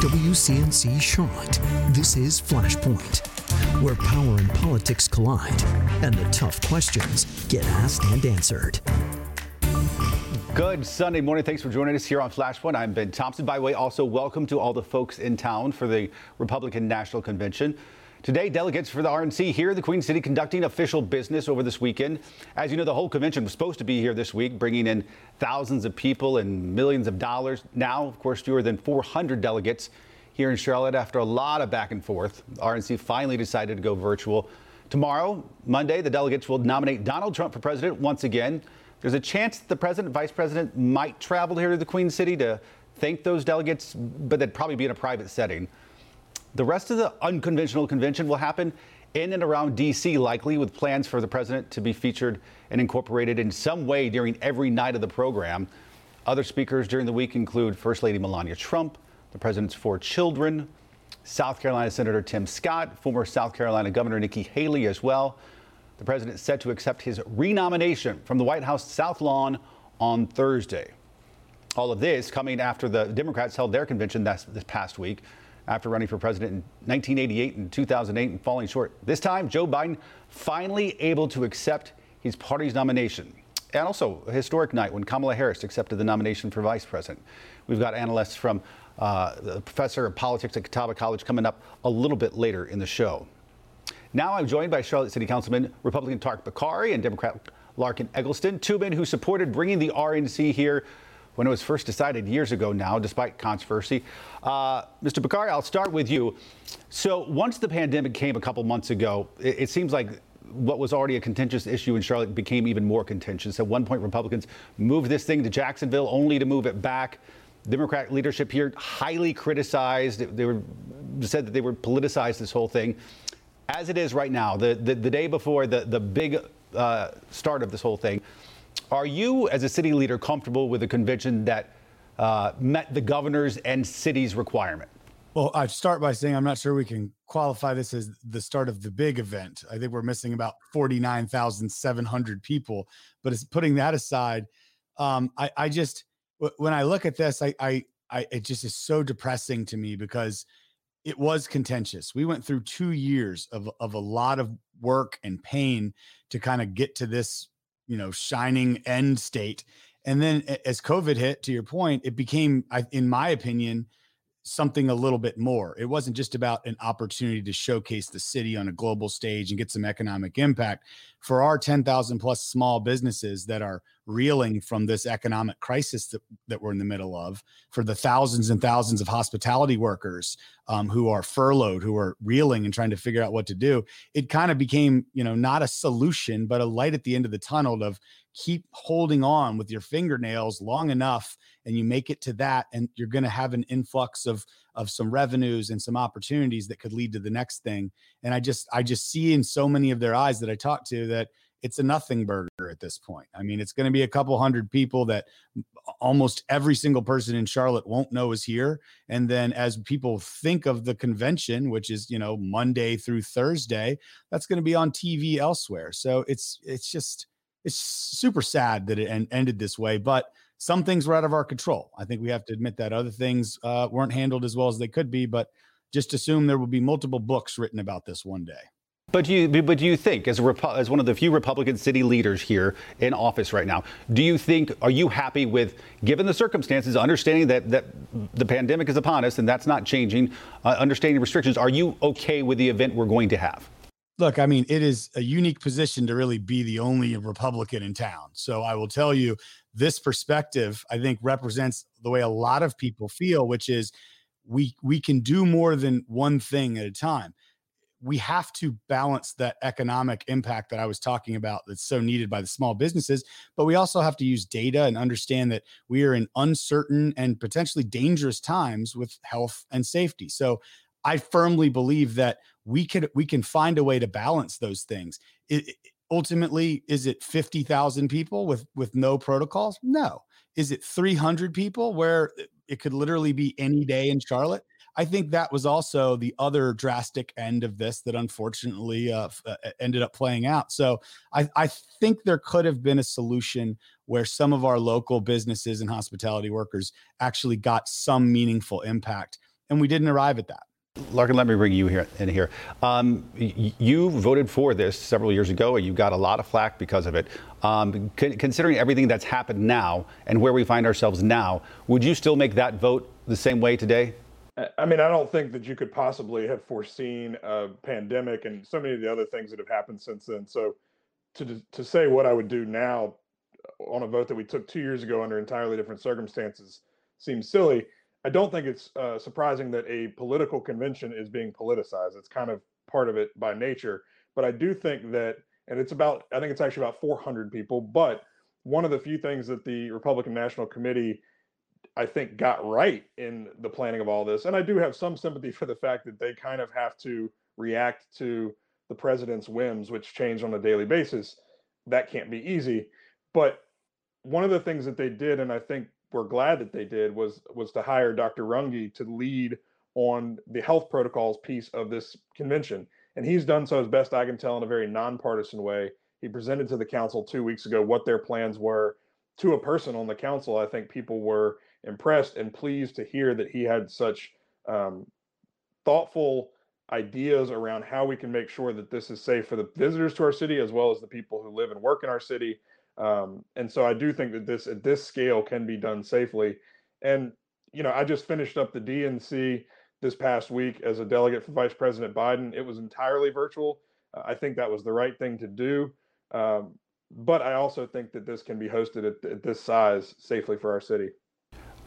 WCNC Charlotte. This is Flashpoint, where power and politics collide and the tough questions get asked and answered. Good Sunday morning. Thanks for joining us here on Flashpoint. I'm Ben Thompson. By the way, also welcome to all the folks in town for the Republican National Convention. Today, delegates for the RNC here in the Queen City conducting official business over this weekend. As you know, the whole convention was supposed to be here this week, bringing in thousands of people and millions of dollars. Now, of course, fewer than 400 delegates here in Charlotte after a lot of back and forth. The RNC finally decided to go virtual. Tomorrow, Monday, the delegates will nominate Donald Trump for president once again. There's a chance that the president, vice president might travel here to the Queen City to thank those delegates, but that'd probably be in a private setting. The rest of the unconventional convention will happen in and around D.C., likely with plans for the president to be featured and incorporated in some way during every night of the program. Other speakers during the week include First Lady Melania Trump, the president's four children, South Carolina Senator Tim Scott, former South Carolina Governor Nikki Haley as well. The president is set to accept his renomination from the White House South Lawn on Thursday. All of this coming after the Democrats held their convention this past week after running for president in 1988 and 2008 and falling short. This time, Joe Biden finally able to accept his party's nomination. And also a historic night when Kamala Harris accepted the nomination for vice president. We've got analysts from uh, the professor of politics at Catawba College coming up a little bit later in the show. Now I'm joined by Charlotte City Councilman Republican Tariq Bokhari and Democrat Larken Egleston, two men who supported bringing the RNC here when it was first decided years ago now, despite controversy. Uh, Mr. Bokhari, I'll start with you. So once the pandemic came a couple months ago, it, it seems like what was already a contentious issue in Charlotte became even more contentious. At one point, Republicans moved this thing to Jacksonville only to move it back. Democrat leadership here highly criticized. They were said that they were politicized this whole thing. As it is right now, the, the, the day before the, the big uh, start of this whole thing, are you, as a city leader, comfortable with a convention that uh, met the governor's and city's requirement? Well, I'd start by saying I'm not sure we can qualify this as the start of the big event. I think we're missing about 49,700 people. But it's putting that aside, um, I, I, just when I look at this, I, I, I, it just is so depressing to me because it was contentious. We went through two years of of a lot of work and pain to kind of get to this you know shining end state. And then as covid hit to your point it became in my opinion something a little bit more. It wasn't just about an opportunity to showcase the city on a global stage and get some economic impact. For our 10,000 plus small businesses that are reeling from this economic crisis that, that we're in the middle of, for the thousands and thousands of hospitality workers um, who are furloughed, who are reeling and trying to figure out what to do, it kind of became, you know, not a solution, but a light at the end of the tunnel of keep holding on with your fingernails long enough and you make it to that and you're going to have an influx of of some revenues and some opportunities that could lead to the next thing. And i just i just see in so many of their eyes that i talk to that it's a nothing burger at this point. I mean, it's going to be a couple hundred people that almost every single person in Charlotte won't know is here. And then as people think of the convention, which is, you know, Monday through Thursday, that's going to be on TV elsewhere. So it's it's just it's super sad that it en- ended this way, but some things were out of our control. I think we have to admit that other things uh, weren't handled as well as they could be, but just assume there will be multiple books written about this one day. But do you, but do you think, as, as one of the few Republican city leaders here in office right now, do you think, are you happy with, given the circumstances, understanding that, that the pandemic is upon us and that's not changing, uh, understanding restrictions, are you okay with the event we're going to have? Look, I mean, it is a unique position to really be the only Republican in town. So I will tell you, this perspective, I think, represents the way a lot of people feel, which is we we can do more than one thing at a time we have to balance that economic impact that I was talking about that's so needed by the small businesses. But we also have to use data and understand that we are in uncertain and potentially dangerous times with health and safety. So I firmly believe that we could we can find a way to balance those things. It, ultimately, is it fifty thousand people with with no protocols? No. Is it three hundred people where it could literally be any day in Charlotte? I think that was also the other drastic end of this that unfortunately uh, uh ended up playing out. So I, I think there could have been a solution where some of our local businesses and hospitality workers actually got some meaningful impact and we didn't arrive at that. Larken, let me bring you here in here. Um, you voted for this several years ago, and you got a lot of flack because of it. Um, considering everything that's happened now and where we find ourselves now, would you still make that vote the same way today? I mean, I don't think that you could possibly have foreseen a pandemic and so many of the other things that have happened since then. So, to to say what I would do now on a vote that we took two years ago under entirely different circumstances seems silly. I don't think it's uh, surprising that a political convention is being politicized. It's kind of part of it by nature. But I do think that, and it's about, I think it's actually about 400 people. But one of the few things that the Republican National Committee, I think, got right in the planning of all this, and I do have some sympathy for the fact that they kind of have to react to the president's whims, which change on a daily basis. That can't be easy. But one of the things that they did, and I think we're glad that they did was was to hire Dr. Runge to lead on the health protocols piece of this convention. And he's done so as best I can tell in a very nonpartisan way. He presented to the council two weeks ago what their plans were to a person on the council. I think people were impressed and pleased to hear that he had such um, thoughtful ideas around how we can make sure that this is safe for the visitors to our city as well as the people who live and work in our city um, and so I do think that this at this scale can be done safely. And you know, I just finished up the DNC this past week as a delegate for Vice President Biden. It was entirely virtual. Uh, I think that was the right thing to do. Um, but I also think that this can be hosted at, at this size safely for our city.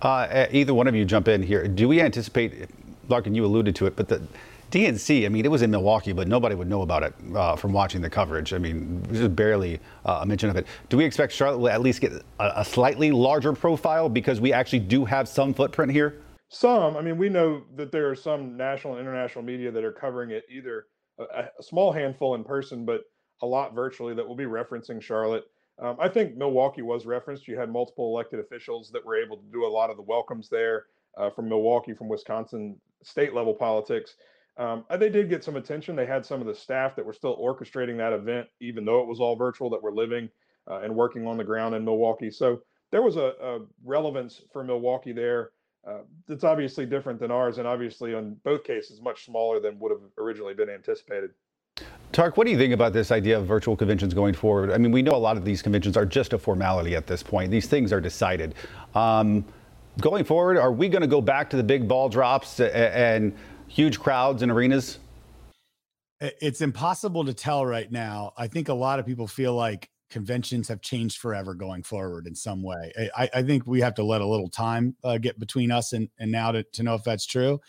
Uh, either one of you jump in here. Do we anticipate, Larken, you alluded to it, but the DNC, I mean, it was in Milwaukee, but nobody would know about it uh, from watching the coverage. I mean, just barely uh, a mention of it. Do we expect Charlotte will at least get a, a, slightly larger profile because we actually do have some footprint here? Some. I mean, we know that there are some national and international media that are covering it, either a, a small handful in person, but a lot virtually that will be referencing Charlotte. Um, I think Milwaukee was referenced. You had multiple elected officials that were able to do a lot of the welcomes there uh, from Milwaukee, from Wisconsin, state level politics. Um, they did get some attention. They had some of the staff that were still orchestrating that event, even though it was all virtual, that were living uh, and working on the ground in Milwaukee. So there was a, a relevance for Milwaukee there uh, that's obviously different than ours, and obviously in both cases much smaller than would have originally been anticipated. Tariq, what do you think about this idea of virtual conventions going forward? I mean, we know a lot of these conventions are just a formality at this point. These things are decided. Um, going forward, are we going to go back to the big ball drops and huge crowds in arenas? It's impossible to tell right now. I think a lot of people feel like conventions have changed forever going forward in some way. I, I think we have to let a little time uh, get between us and, and now to, to know if that's true.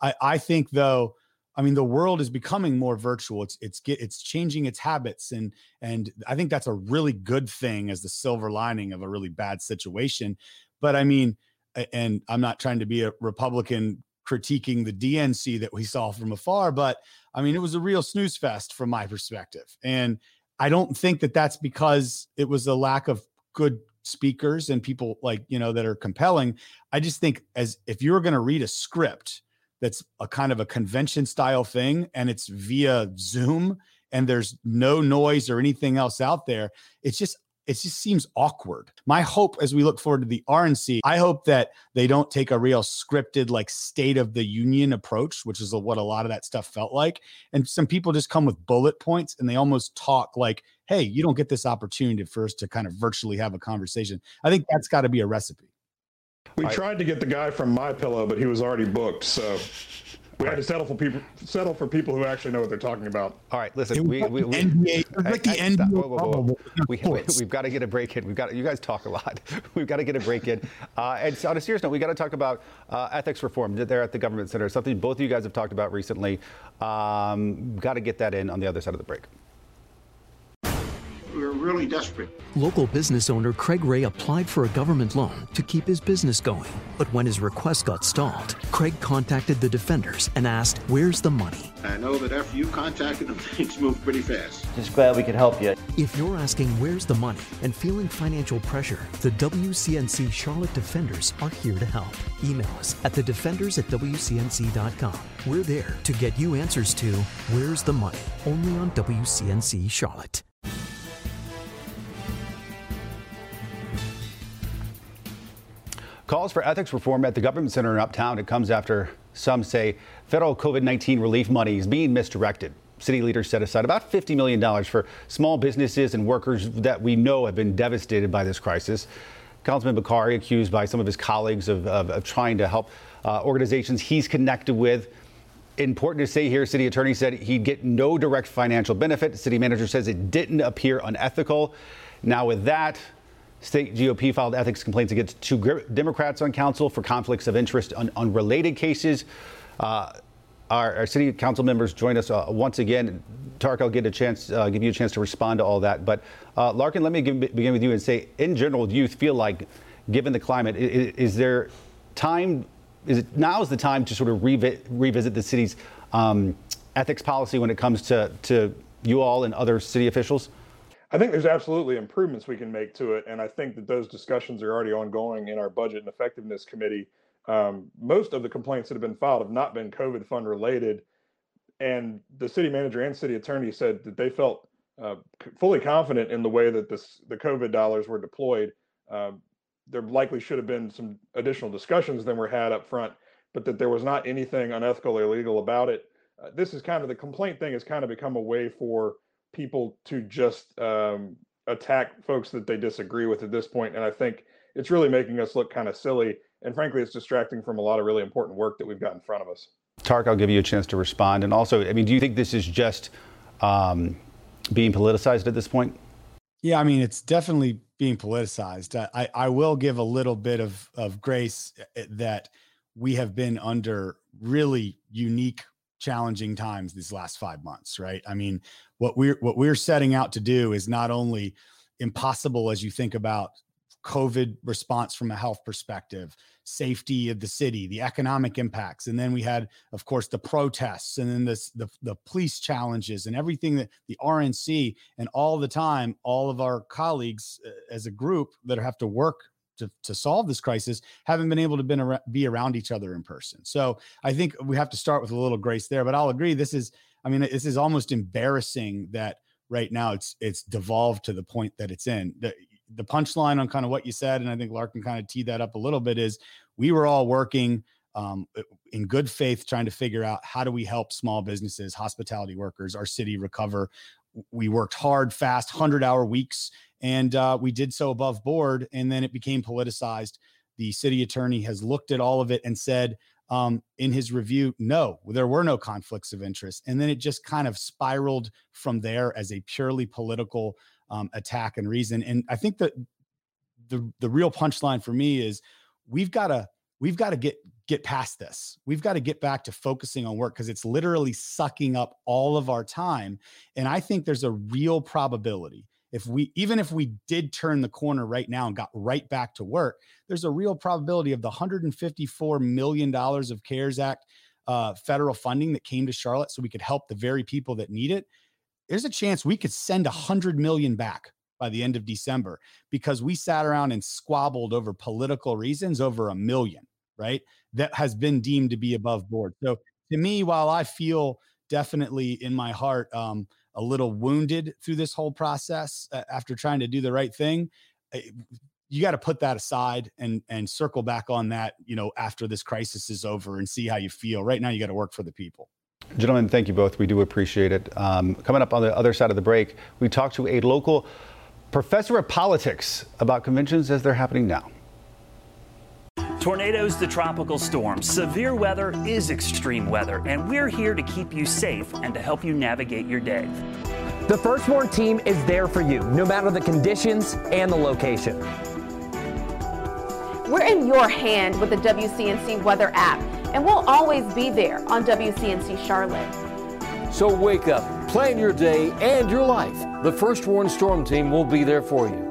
I, I think though, I mean, the world is becoming more virtual. It's it's get, it's changing its habits, and and I think that's a really good thing as the silver lining of a really bad situation. But I mean, and I'm not trying to be a Republican critiquing the DNC that we saw from afar, but I mean, it was a real snooze fest from my perspective. And I don't think that that's because it was a lack of good speakers and people like, you know, that are compelling. I just think as if you're going to read a script that's a kind of a convention style thing and it's via Zoom and there's no noise or anything else out there, it's just it just seems awkward. My hope as we look forward to the RNC, I hope that they don't take a real scripted, like state of the union approach, which is what a lot of that stuff felt like. And some people just come with bullet points and they almost talk like, hey, you don't get this opportunity us to kind of virtually have a conversation. I think that's got to be a recipe. We tried to get the guy from My Pillow, but he was already booked. So we had to settle for people settle for people who actually know what they're talking about. All right, listen, we we, we NBA, like the NBA whoa, whoa, whoa. We, we, have got to get a break in. We've got you guys talk a lot. We've got to get a break in. Uh, and so on a serious note, we got to talk about uh, ethics reform there at the government center. Something both of you guys have talked about recently. Um, got to get that in on the other side of the break we're really desperate. Local business owner Craig Ray applied for a government loan to keep his business going. But when his request got stalled, Craig contacted the defenders and asked, Where's the money? I know that after you contacted them, things moved pretty fast. Just glad we could help you. If you're asking where's the money and feeling financial pressure, the WCNC Charlotte Defenders are here to help. Email us at the defenders at WCNC.com. We're there to get you answers to where's the money, only on WCNC Charlotte. Calls for ethics reform at the government center in Uptown. It comes after some say federal COVID 19 relief money is being misdirected. City leaders set aside about $50 million for small businesses and workers that we know have been devastated by this crisis. Councilman Bokhari accused by some of his colleagues of, of, of trying to help uh, organizations he's connected with. Important to say here, city attorney said he'd get no direct financial benefit. City manager says it didn't appear unethical. Now, with that, state GOP filed ethics complaints against two Democrats on council for conflicts of interest on unrelated cases. Uh, our, our, city council members join us uh, once again. Tariq, I'll get a chance, uh, give you a chance to respond to all that. But uh, Larken, let me give, begin with you and say, in general, do you feel like, given the climate, is, is there time? Is it now is the time to sort of revi- revisit the city's um, ethics policy when it comes to to you all and other city officials? I think there's absolutely improvements we can make to it, and I think that those discussions are already ongoing in our budget and effectiveness committee um, most of the complaints that have been filed have not been COVID fund related. And the city manager and city attorney said that they felt uh, fully confident in the way that this, the COVID dollars were deployed. Uh, there likely should have been some additional discussions than were had up front, but that there was not anything unethical or illegal about it. Uh, this is kind of the complaint thing has kind of become a way for people to just um, attack folks that they disagree with at this point, and I think it's really making us look kind of silly and frankly, it's distracting from a lot of really important work that we've got in front of us. Tariq, I'll give you a chance to respond. And also, I mean, do you think this is just um, being politicized at this point? Yeah, I mean, it's definitely being politicized. I, I will give a little bit of, of grace eh, that we have been under really unique, challenging times these last five months, right? I mean, what we're what we're setting out to do is not only impossible as you think about COVID response from a health perspective, safety of the city, the economic impacts, and then we had, of course, the protests, and then this the the police challenges, and everything that the RNC, and all the time, all of our colleagues uh, as a group that have to work to, to solve this crisis haven't been able to been ar- be around each other in person. So I think we have to start with a little grace there. But I'll agree, this is, I mean, this is almost embarrassing that right now it's it's devolved to the point that it's in the punchline on kind of what you said, and I think Larken kind of teed that up a little bit, is we were all working um, in good faith trying to figure out how do we help small businesses, hospitality workers, our city recover. We worked hard, fast, 100 hour weeks, and uh, we did so above board. And then it became politicized. The city attorney has looked at all of it and said, um, in his review, no, there were no conflicts of interest. And then it just kind of spiraled from there as a purely political um, attack and reason. And I think that the the real punchline for me is we've got to we've got to get get past this. We've got to get back to focusing on work because it's literally sucking up all of our time. And I think there's a real probability if we even if we did turn the corner right now and got right back to work, there's a real probability of the 154 million dollars of CARES Act uh, federal funding that came to Charlotte, so we could help the very people that need it there's a chance we could send a hundred million back by the end of December because we sat around and squabbled over political reasons over a million, right? That has been deemed to be above board. So to me, while I feel definitely in my heart um, a little wounded through this whole process uh, after trying to do the right thing, eh, you got to put that aside and and circle back on that, you know, after this crisis is over and see how you feel. Right now, you got to work for the people. Gentlemen, thank you both. We do appreciate it. Um, coming up on the other side of the break, we talk to a local professor of politics about conventions as they're happening now. Tornadoes to tropical storms, severe weather is extreme weather, and we're here to keep you safe and to help you navigate your day. The First Warn team is there for you, no matter the conditions and the location. We're in your hand with the WCNC weather app and we'll always be there on WCNC Charlotte. So wake up, plan your day and your life. The First Warn Storm Team will be there for you.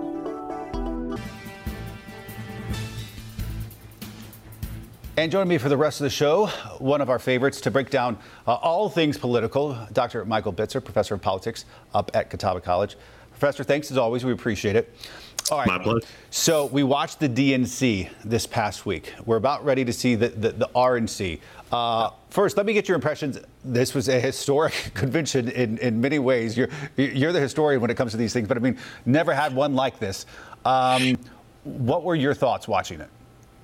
And joining me for the rest of the show, one of our favorites to break down uh, all things political, Dr. Michael Bitzer, professor of politics up at Catawba College. Professor, thanks as always. We appreciate it. All right. My pleasure. So we watched the DNC this past week. We're about ready to see the, the, the RNC. Uh, first, let me get your impressions. This was a historic convention in, in many ways. You're, you're the historian when it comes to these things, but I mean, never had one like this. Um, what were your thoughts watching it?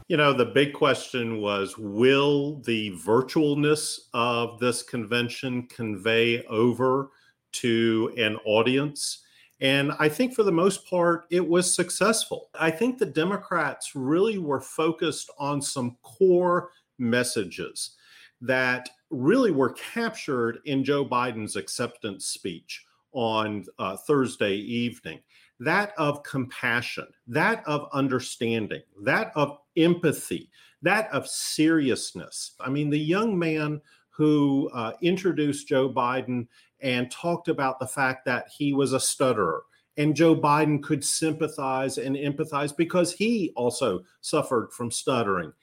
You know, the big question was will the virtualness of this convention convey over to an audience? And I think for the most part, it was successful. I think the Democrats really were focused on some core messages that really were captured in Joe Biden's acceptance speech on uh, Thursday evening that of compassion, that of understanding, that of empathy, that of seriousness. I mean, the young man who uh, introduced Joe Biden and talked about the fact that he was a stutterer. And Joe Biden could sympathize and empathize because he also suffered from stuttering.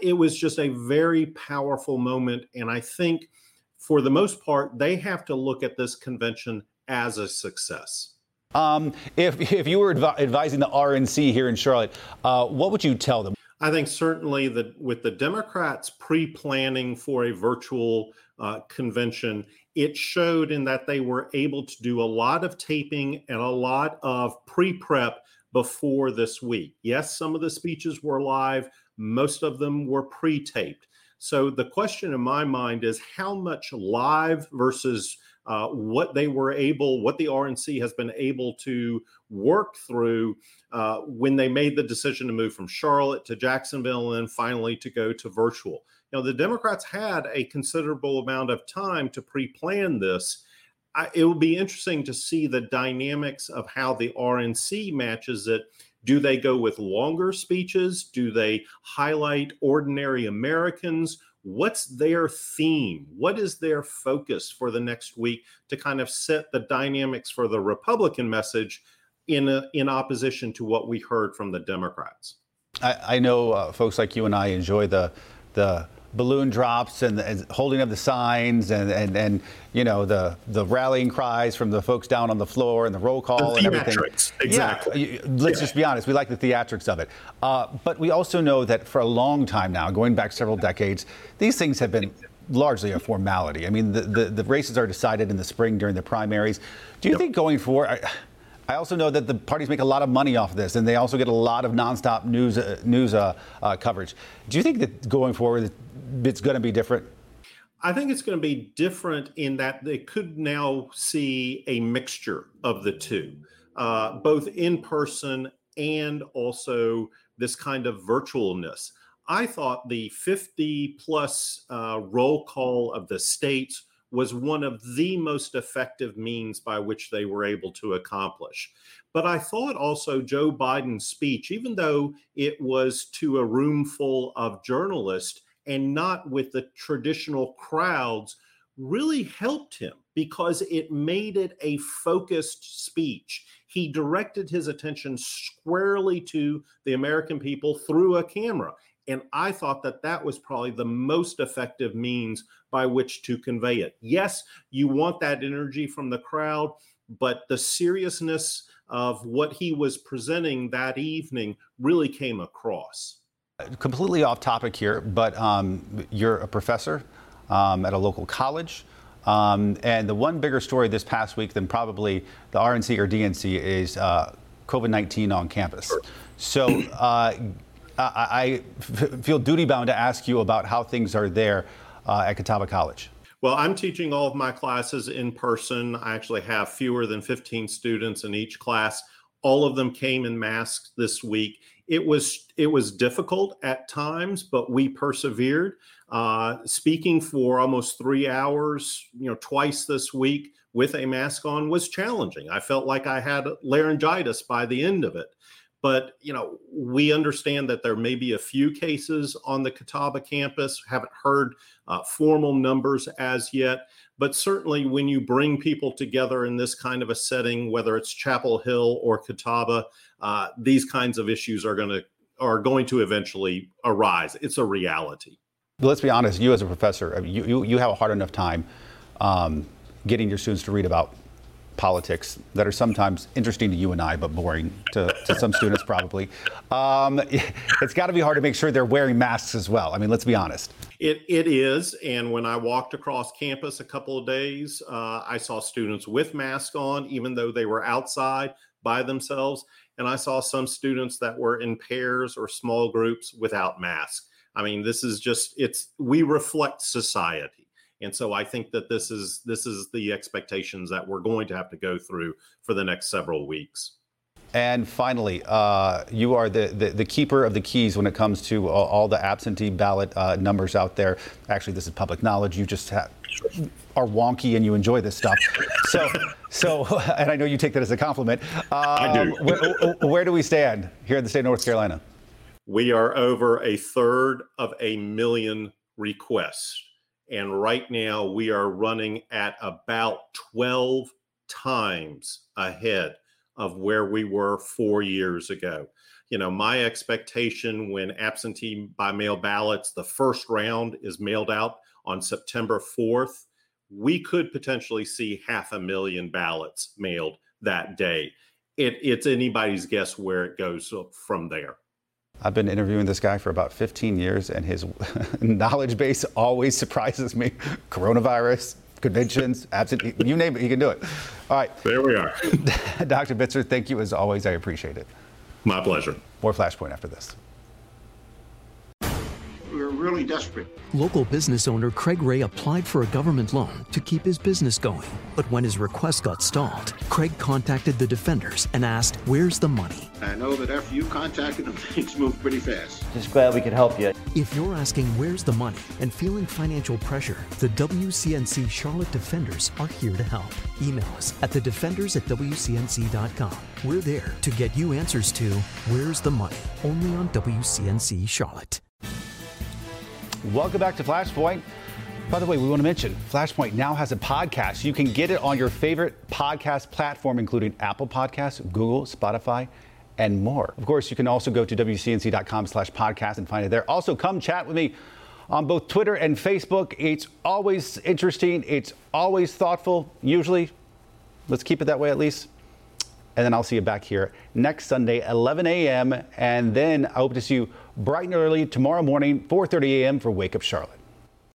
It was just a very powerful moment. And I think for the most part, they have to look at this convention as a success. Um, if, if you were advi- advising the RNC here in Charlotte, uh, what would you tell them? I think certainly that with the Democrats pre planning for a virtual uh, convention, it showed in that they were able to do a lot of taping and a lot of pre prep before this week. Yes, some of the speeches were live, most of them were pre taped. So the question in my mind is how much live versus uh, what they were able, what the RNC has been able to work through uh, when they made the decision to move from Charlotte to Jacksonville and then finally to go to virtual. Now, the Democrats had a considerable amount of time to pre plan this. I, it will be interesting to see the dynamics of how the RNC matches it. Do they go with longer speeches? Do they highlight ordinary Americans? What's their theme? What is their focus for the next week to kind of set the dynamics for the Republican message in a, in opposition to what we heard from the Democrats? I, I know uh, folks like you and I enjoy the the balloon drops and, and, holding of the signs and, and, and you know the the rallying cries from the folks down on the floor and the roll call the and everything. Exactly. Yeah, let's yeah. just be honest. We like the theatrics of it, uh, but we also know that for a long time now, going back several decades, these things have been largely a formality. I mean, the, the, the races are decided in the spring during the primaries. Do you yep. think going forward? I, also know that the parties make a lot of money off of this, and they also get a lot of nonstop news uh, news uh, uh, coverage. Do you think that going forward, it's going to be different? I think it's going to be different in that they could now see a mixture of the two, uh, both in person and also this kind of virtualness. I thought the 50 plus uh, roll call of the states was one of the most effective means by which they were able to accomplish. But I thought also Joe Biden's speech, even though it was to a room full of journalists and not with the traditional crowds, really helped him because it made it a focused speech. He directed his attention squarely to the American people through a camera. And I thought that that was probably the most effective means by which to convey it. Yes, you want that energy from the crowd, but the seriousness of what he was presenting that evening really came across. Completely off topic here, but um, you're a professor um, at a local college. Um, and the one bigger story this past week than probably the RNC or DNC is uh, COVID 19 on campus. So, uh, I, feel duty bound to ask you about how things are there uh, at Catawba College. Well, I'm teaching all of my classes in person. I actually have fewer than 15 students in each class. All of them came in masks this week. It was it was difficult at times, but we persevered. Uh, speaking for almost three hours, you know, twice this week with a mask on was challenging. I felt like I had laryngitis by the end of it. But you know, we understand that there may be a few cases on the Catawba campus. Haven't heard uh, formal numbers as yet, but certainly when you bring people together in this kind of a setting, whether it's Chapel Hill or Catawba, uh, these kinds of issues are going to are going to eventually arise. It's a reality. Let's be honest. You as a professor, you you, you have a hard enough time um, getting your students to read about politics that are sometimes interesting to you and I, but boring to, to some students probably. Um, it's got to be hard to make sure they're wearing masks as well. I mean, let's be honest. It, it is. And when I walked across campus a couple of days, uh, I saw students with masks on, even though they were outside by themselves. and I saw some students that were in pairs or small groups without masks. I mean, this is just it's we reflect society. And so I think that this is this is the expectations that we're going to have to go through for the next several weeks. And finally, uh, you are the, the, the, keeper of the keys when it comes to all, all the absentee ballot uh, numbers out there. Actually, this is public knowledge. You just have, are wonky and you enjoy this stuff. So, so, and I know you take that as a compliment. Um, I do. where, where do we stand here in the state of North Carolina? We are over a third of a million requests. And right now, we are running at about 12 times ahead of where we were four years ago. You know, my expectation when absentee by mail ballots, the first round is mailed out on September 4th, we could potentially see half a million ballots mailed that day. It, it's anybody's guess where it goes from there. I've been interviewing this guy for about 15 years, and his knowledge base always surprises me. Coronavirus, conventions, absent, you name it, he can do it. All right. There we are. Dr. Bitzer, thank you as always. I appreciate it. My pleasure. More Flashpoint after this really desperate. Local business owner Craig Ray applied for a government loan to keep his business going. But when his request got stalled, Craig contacted the defenders and asked, Where's the money? I know that after you contacted them, things moved pretty fast. Just glad we could help you. If you're asking where's the money and feeling financial pressure, the WCNC Charlotte Defenders are here to help. Email us at the defenders at WCNC.com. We're there to get you answers to where's the money, only on WCNC Charlotte. Welcome back to Flashpoint. By the way, we want to mention Flashpoint now has a podcast. You can get it on your favorite podcast platform, including Apple Podcasts, Google, Spotify, and more. Of course, you can also go to WCNC.com slash podcast and find it there. Also, come chat with me on both Twitter and Facebook. It's always interesting. It's always thoughtful, usually. Let's keep it that way at least. And then I'll see you back here next Sunday, 11 a.m. And then I hope to see you bright and early tomorrow morning, 4.30 a.m. for Wake Up Charlotte.